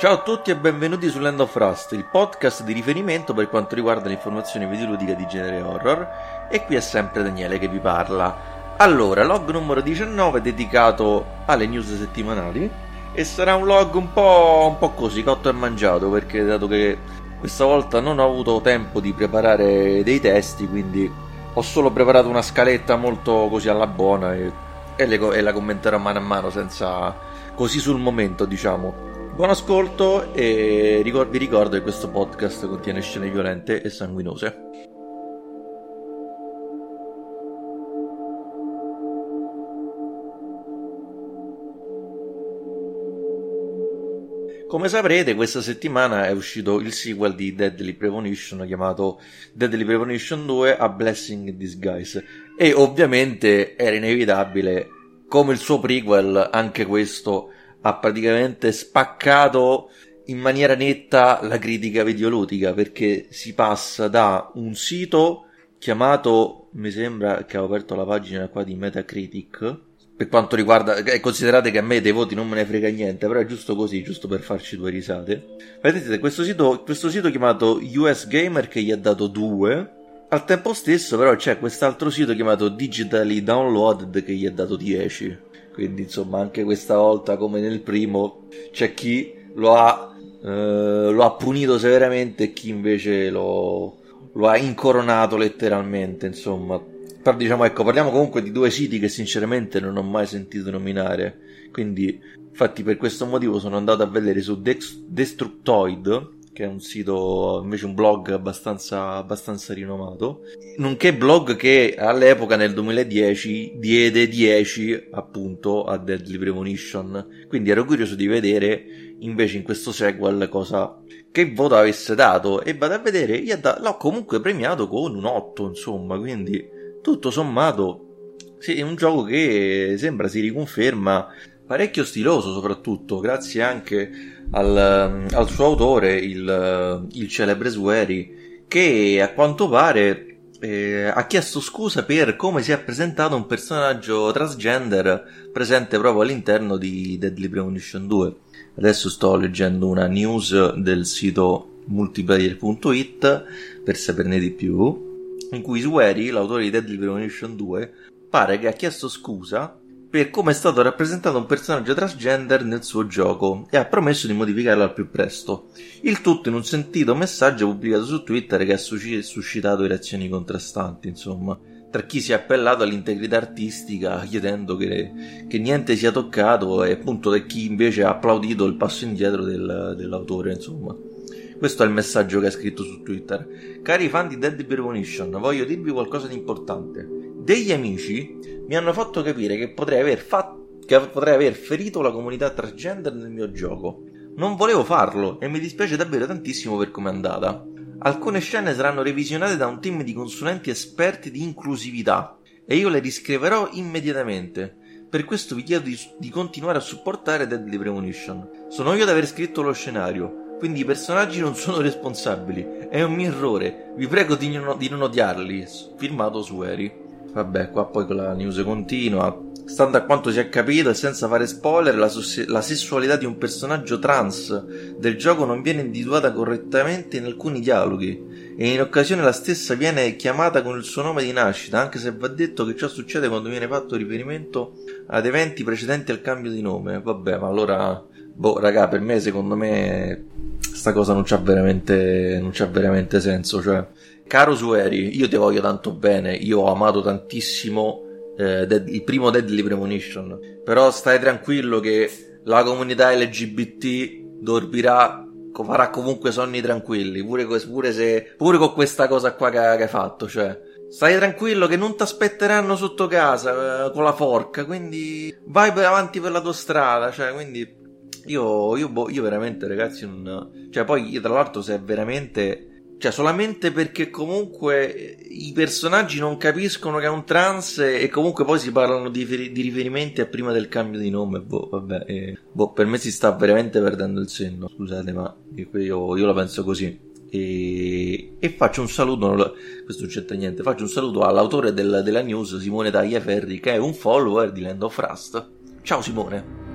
Ciao a tutti e benvenuti su Land of Rust, il podcast di riferimento per quanto riguarda l'informazione videoludica di genere horror. E qui è sempre Daniele che vi parla. Allora, log numero 19 dedicato alle news settimanali. E sarà un log un po', un po' così, cotto e mangiato, perché dato che questa volta non ho avuto tempo di preparare dei testi, quindi ho solo preparato una scaletta molto così alla buona e, e, le, e la commenterò mano a mano senza così sul momento, diciamo. Buon ascolto e vi ricordo che questo podcast contiene scene violente e sanguinose. Come saprete, questa settimana è uscito il sequel di Deadly Premonition chiamato Deadly Premonition 2 A Blessing in Disguise e ovviamente era inevitabile come il suo prequel anche questo ha praticamente spaccato in maniera netta la critica videoludica perché si passa da un sito chiamato, mi sembra che ho aperto la pagina qua di Metacritic, per quanto riguarda, eh, considerate che a me dei voti non me ne frega niente, però è giusto così, giusto per farci due risate. Vedete, questo sito, questo sito chiamato US Gamer che gli ha dato 2, al tempo stesso però c'è quest'altro sito chiamato Digitally Downloaded che gli ha dato 10. Quindi insomma anche questa volta come nel primo c'è chi lo ha, eh, lo ha punito severamente e chi invece lo, lo ha incoronato letteralmente. Insomma, però diciamo ecco parliamo comunque di due siti che sinceramente non ho mai sentito nominare. Quindi infatti per questo motivo sono andato a vedere su Dex- Destructoid che è un sito, invece un blog abbastanza, abbastanza rinomato, nonché blog che all'epoca nel 2010 diede 10 appunto a Deadly Premonition, quindi ero curioso di vedere invece in questo sequel cosa che voto avesse dato. E vado a vedere da- l'ho comunque premiato con un 8 insomma quindi tutto sommato sì, è un gioco che sembra si riconferma parecchio stiloso soprattutto grazie anche al, al suo autore, il, il celebre Sueri, che a quanto pare eh, ha chiesto scusa per come si è presentato un personaggio transgender presente proprio all'interno di Deadly Premonition 2. Adesso sto leggendo una news del sito multiplayer.it per saperne di più, in cui Sueri, l'autore di Deadly Premonition 2, pare che ha chiesto scusa per come è stato rappresentato un personaggio transgender nel suo gioco e ha promesso di modificarlo al più presto. Il tutto in un sentito messaggio pubblicato su Twitter che ha suscitato reazioni contrastanti, insomma, tra chi si è appellato all'integrità artistica chiedendo che, che niente sia toccato e appunto da chi invece ha applaudito il passo indietro del, dell'autore, insomma. Questo è il messaggio che ha scritto su Twitter. Cari fan di Dead Premonition, voglio dirvi qualcosa di importante degli amici mi hanno fatto capire che potrei aver, fatto, che potrei aver ferito la comunità transgender nel mio gioco. Non volevo farlo e mi dispiace davvero tantissimo per come è andata. Alcune scene saranno revisionate da un team di consulenti esperti di inclusività e io le riscriverò immediatamente. Per questo vi chiedo di, di continuare a supportare Deadly Premonition. Sono io ad aver scritto lo scenario, quindi i personaggi non sono responsabili. È un mio errore. Vi prego di non, di non odiarli. Firmato Sueri. Vabbè, qua poi la news continua. Stando a quanto si è capito e senza fare spoiler, la, sus- la, sessualità di un personaggio trans del gioco non viene individuata correttamente in alcuni dialoghi e in occasione la stessa viene chiamata con il suo nome di nascita, anche se va detto che ciò succede quando viene fatto riferimento ad eventi precedenti al cambio di nome. Vabbè, ma allora, boh, raga, per me, secondo me, sta cosa non c'ha veramente, non c'ha veramente senso, cioè Caro Sueri, io ti voglio tanto bene, io ho amato tantissimo eh, Dead, il primo Deadly Premonition, però stai tranquillo che la comunità LGBT dormirà, farà comunque sonni tranquilli, pure, pure, se, pure con questa cosa qua che, che hai fatto, cioè... Stai tranquillo che non ti aspetteranno sotto casa eh, con la forca, quindi vai avanti per la tua strada, cioè, quindi io, io, boh, io veramente ragazzi non... Cioè poi tra l'altro se è veramente cioè, solamente perché comunque i personaggi non capiscono che è un trans e comunque poi si parlano di, di riferimenti a prima del cambio di nome. Boh, vabbè, eh, boh, per me si sta veramente perdendo il senno. Scusate, ma io, io la penso così. E, e, faccio un saluto, questo non c'entra niente, faccio un saluto all'autore del, della news, Simone Tagliaferri, che è un follower di Land of Rust. Ciao Simone!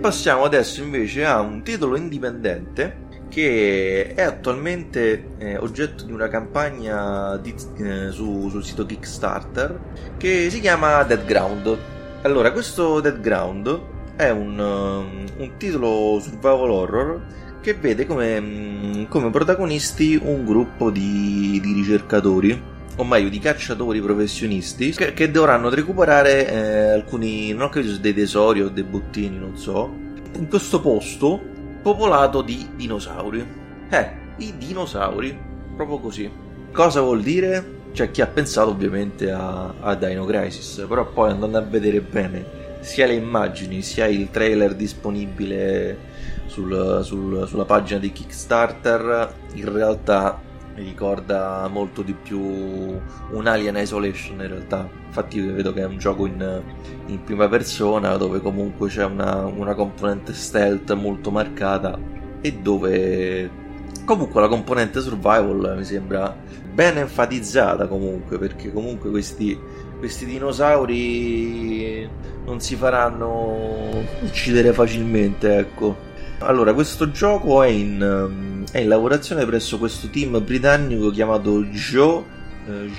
Passiamo adesso invece a un titolo indipendente che è attualmente eh, oggetto di una campagna di, eh, su, sul sito Kickstarter che si chiama Dead Ground. Allora, questo Dead Ground è un, um, un titolo survival horror che vede come, mm, come protagonisti un gruppo di, di, ricercatori, o meglio di cacciatori professionisti, che, che dovranno recuperare eh, alcuni, non ho capito dei tesori o dei bottini, non so, in questo posto popolato di dinosauri. Eh, i dinosauri, proprio così. Cosa vuol dire? C'è chi ha pensato ovviamente a, a Dino Crisis, però poi andando a vedere bene sia le immagini sia il trailer disponibile sul, sul, sulla pagina di Kickstarter, in realtà mi ricorda molto di più un Alien Isolation in realtà. Infatti vedo che è un gioco in, in prima persona dove comunque c'è una, una componente stealth molto marcata e dove comunque la componente survival mi sembra ben enfatizzata comunque perché comunque questi, questi dinosauri non si faranno uccidere facilmente ecco allora, questo gioco è in, um, è in lavorazione presso questo team britannico chiamato Joe eh,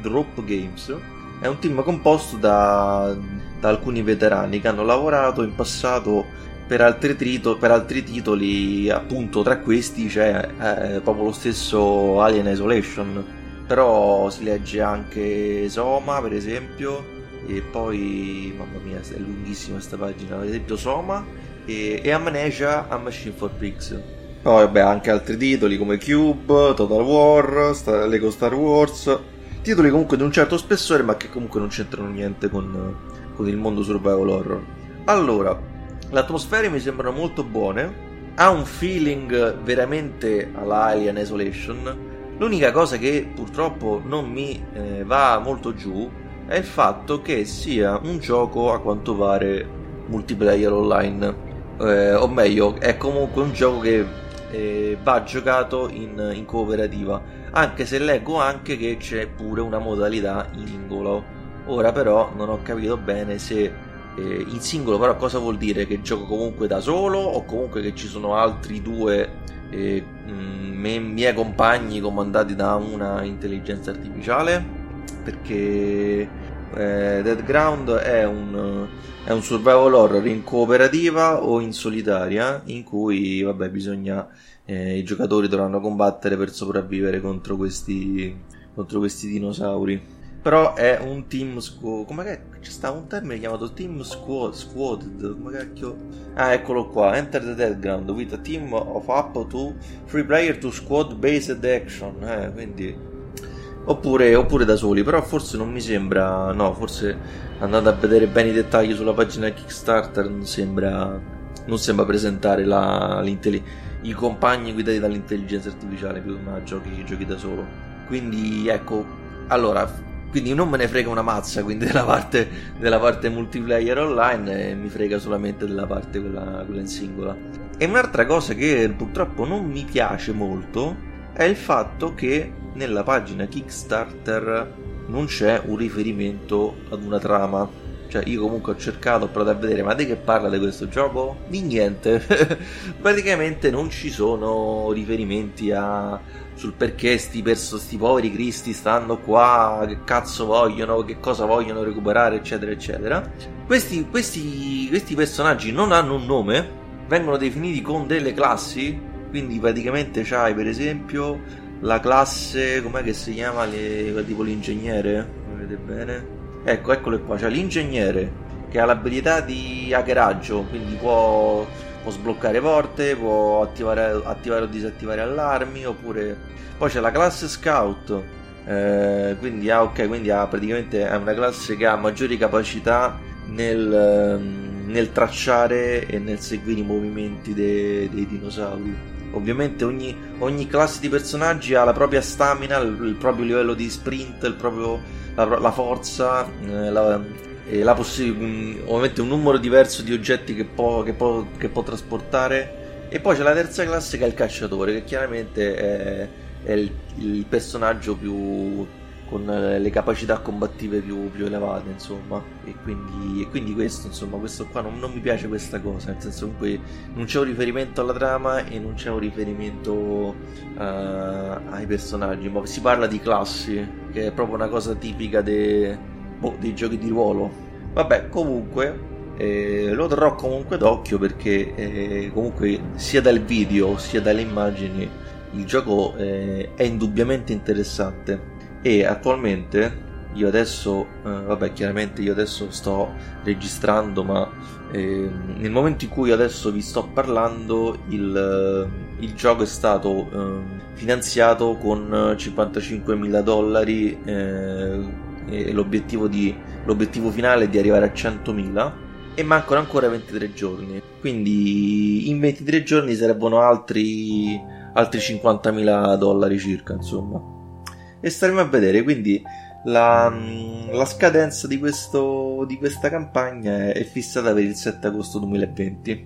Drop Games. È un team composto da, da, alcuni veterani che hanno lavorato in passato per altri, trito, per altri titoli, appunto tra questi c'è eh, proprio lo stesso Alien Isolation, però si legge anche Soma per esempio, e poi, mamma mia, è lunghissima questa pagina, per esempio Soma e, e Amnesia a Machine for Pigs. Poi vabbè anche altri titoli come Cube, Total War, Star, Lego Star Wars, titoli comunque di un certo spessore ma che comunque non c'entrano niente con, con il mondo survival horror. Allora, le atmosfere mi sembrano molto buone, ha un feeling veramente all'Alien Isolation. L'unica cosa che purtroppo non mi eh, va molto giù è il fatto che sia un gioco a quanto pare multiplayer online eh, o meglio è comunque un gioco che eh, va giocato in, in, cooperativa anche se leggo anche che c'è pure una modalità in singolo. Ora però non ho capito bene se eh, in singolo però cosa vuol dire? Che gioco comunque da solo o comunque che ci sono altri due eh, mh, miei compagni comandati da una intelligenza artificiale? Perché eh, Dead Ground è un, è un survival horror in cooperativa o in solitaria in cui vabbè bisogna eh, i giocatori dovranno combattere per sopravvivere contro questi, contro questi dinosauri. Però è un team squad come che c'è sta un termine chiamato team squad squad come cacchio? Ah eccolo qua enter the dead ground with a team of up to free player to squad based action eh, quindi Oppure, oppure, da soli, però forse non mi sembra. No, forse andando a vedere bene i dettagli sulla pagina Kickstarter non sembra, non sembra presentare la, i compagni guidati dall'intelligenza artificiale più ma giochi, giochi da solo. Quindi ecco, allora, quindi non me ne frega una mazza quindi della parte, della parte multiplayer online, mi frega solamente della parte quella, quella in singola. E un'altra cosa che purtroppo non mi piace molto è il fatto che nella pagina Kickstarter non c'è un riferimento ad una trama. Cioè, io comunque ho cercato, ho provato a vedere, ma di che parla di questo gioco? Di niente. Praticamente non ci sono riferimenti a, sul perché sti, perso, sti poveri cristi stanno qua, che cazzo vogliono, che cosa vogliono recuperare, eccetera, eccetera. Questi, questi, questi personaggi non hanno un nome, vengono definiti con delle classi quindi praticamente c'hai per esempio la classe, com'è che si chiama? Le, tipo l'ingegnere, vedete bene? Ecco, eccolo qua, c'è l'ingegnere che ha l'abilità di hackeraggio, quindi può, può sbloccare porte, può attivare, attivare, o disattivare allarmi, oppure poi c'è la classe scout, eh, quindi, ah, okay, quindi ha praticamente è una classe che ha maggiori capacità nel, nel tracciare e nel seguire i movimenti dei, dei dinosauri ovviamente ogni, ogni, classe di personaggi ha la propria stamina, il, il proprio livello di sprint, proprio, la, la, forza, eh, la, eh, la possi- mm, ovviamente un numero diverso di oggetti che può, che, può, che può, trasportare. E poi c'è la terza classe che è il cacciatore, che chiaramente è, è il, il, personaggio più, con le capacità combattive più, più elevate, insomma. E quindi, e quindi, questo, insomma, questo qua non, non, mi piace questa cosa, nel senso comunque non c'è un riferimento alla trama e non c'è un riferimento uh, ai personaggi, ma si parla di classi, che è proprio una cosa tipica de, boh, dei giochi di ruolo. Vabbè, comunque, eh, lo terrò comunque d'occhio perché eh, comunque sia dal video sia dalle immagini il gioco eh, è indubbiamente interessante e attualmente io adesso, eh, vabbè chiaramente io adesso sto registrando ma eh, nel momento in cui adesso vi sto parlando il, eh, il gioco è stato eh, finanziato con 55 mila dollari eh, e l'obiettivo, di, l'obiettivo finale è di arrivare a 100.000 e mancano ancora 23 giorni. Quindi in 23 giorni sarebbero altri, altri 50.000 dollari circa insomma e staremo a vedere. Quindi la, la scadenza di, questo, di questa campagna è fissata per il 7 agosto 2020.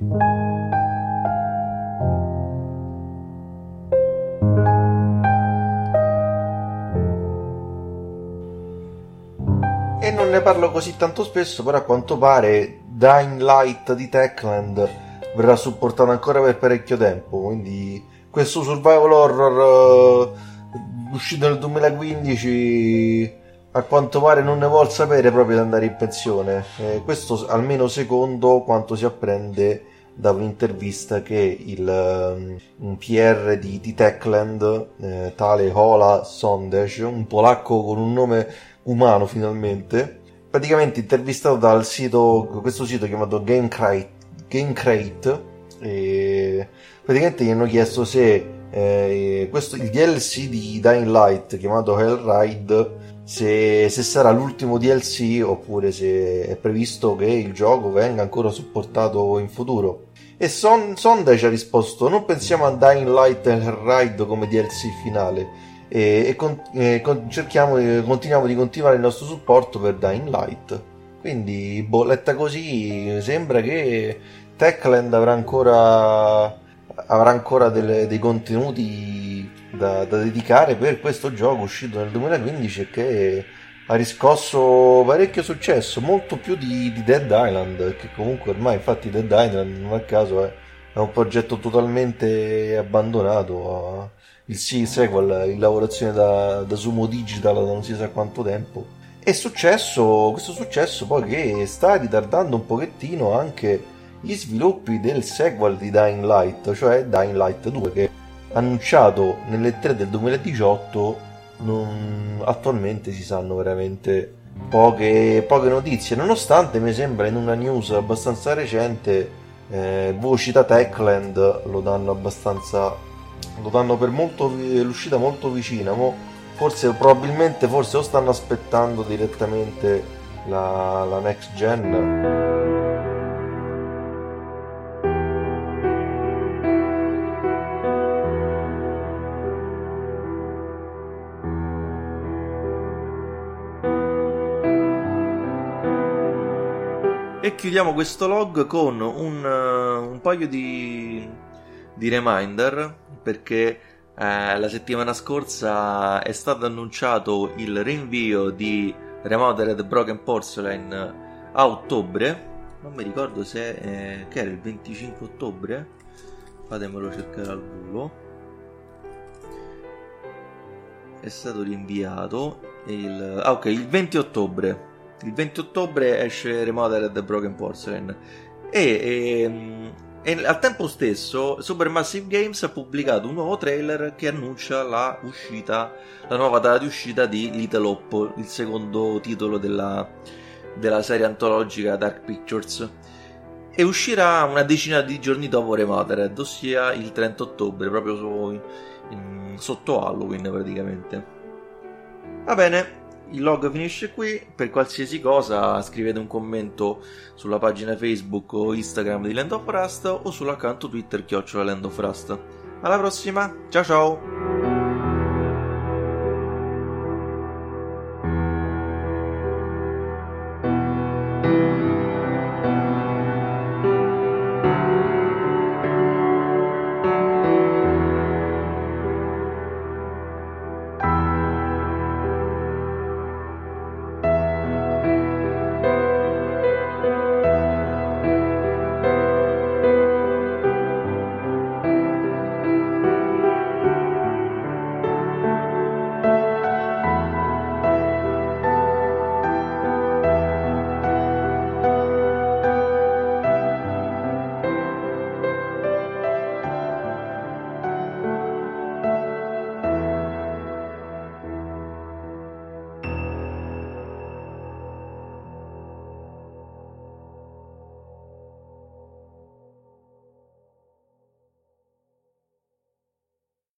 E non ne parlo così tanto spesso, però a quanto pare Dying Light di Techland verrà supportato ancora per parecchio tempo, quindi questo survival horror uh, uscito nel 2015 a quanto pare non ne vuol sapere proprio di andare in pensione. Eh, questo almeno secondo quanto si apprende da un'intervista che il um, un PR di, di Techland eh, tale Hola Sondage un polacco con un nome umano finalmente praticamente intervistato dal sito questo sito chiamato Gamecrate, Gamecrate e praticamente gli hanno chiesto se eh, questo, il DLC di Dying Light chiamato Hellride se, se, sarà l'ultimo DLC oppure se è previsto che il gioco venga ancora supportato in futuro. E Son, Sonda ci ha risposto: Non pensiamo a Dying Light e Hellride come DLC finale. E, e, con, e con, cerchiamo, continuiamo di continuare il nostro supporto per Dying Light. Quindi, bolletta così, sembra che Techland avrà ancora avrà ancora delle, dei contenuti da, da, dedicare per questo gioco uscito nel 2015 e che ha riscosso parecchio successo, molto più di, di, Dead Island, che comunque ormai infatti Dead Island non a caso è, è un progetto totalmente abbandonato, il sequel in lavorazione da, da Sumo Digital da non si sa quanto tempo. È successo, questo successo poi che sta ritardando un pochettino anche gli sviluppi del sequel di Dying Light, cioè Dying Light 2, che annunciato nelle 3 del 2018, non... attualmente si sanno veramente poche, poche, notizie, nonostante mi sembra in una news abbastanza recente eh, voci da Techland lo danno abbastanza lo danno per molto, l'uscita molto vicina mo forse probabilmente forse o stanno aspettando direttamente la, la next gen chiudiamo questo log con un, uh, un paio di, di, reminder perché eh, la settimana scorsa è stato annunciato il rinvio di Remodeled Broken Porcelain a ottobre. Non mi ricordo se eh, era il 25 ottobre. Fatemelo cercare al volo. È stato rinviato il, ah, ok, il 20 ottobre il 20 ottobre esce Remodeled Broken Porcelain. E, e, ehm, e, al tempo stesso Supermassive Games ha pubblicato un nuovo trailer che annuncia la uscita, la nuova data di uscita di Little Hope, il secondo titolo della, della serie antologica Dark Pictures. E uscirà una decina di giorni dopo Remodeled, ossia il 30 ottobre, proprio su, in, sotto Halloween praticamente. Va bene, il log finisce qui. Per qualsiasi cosa scrivete un commento sulla pagina Facebook o Instagram di Land of Rust o sull'account Twitter chiocciola Land of Rust. Alla prossima, ciao ciao!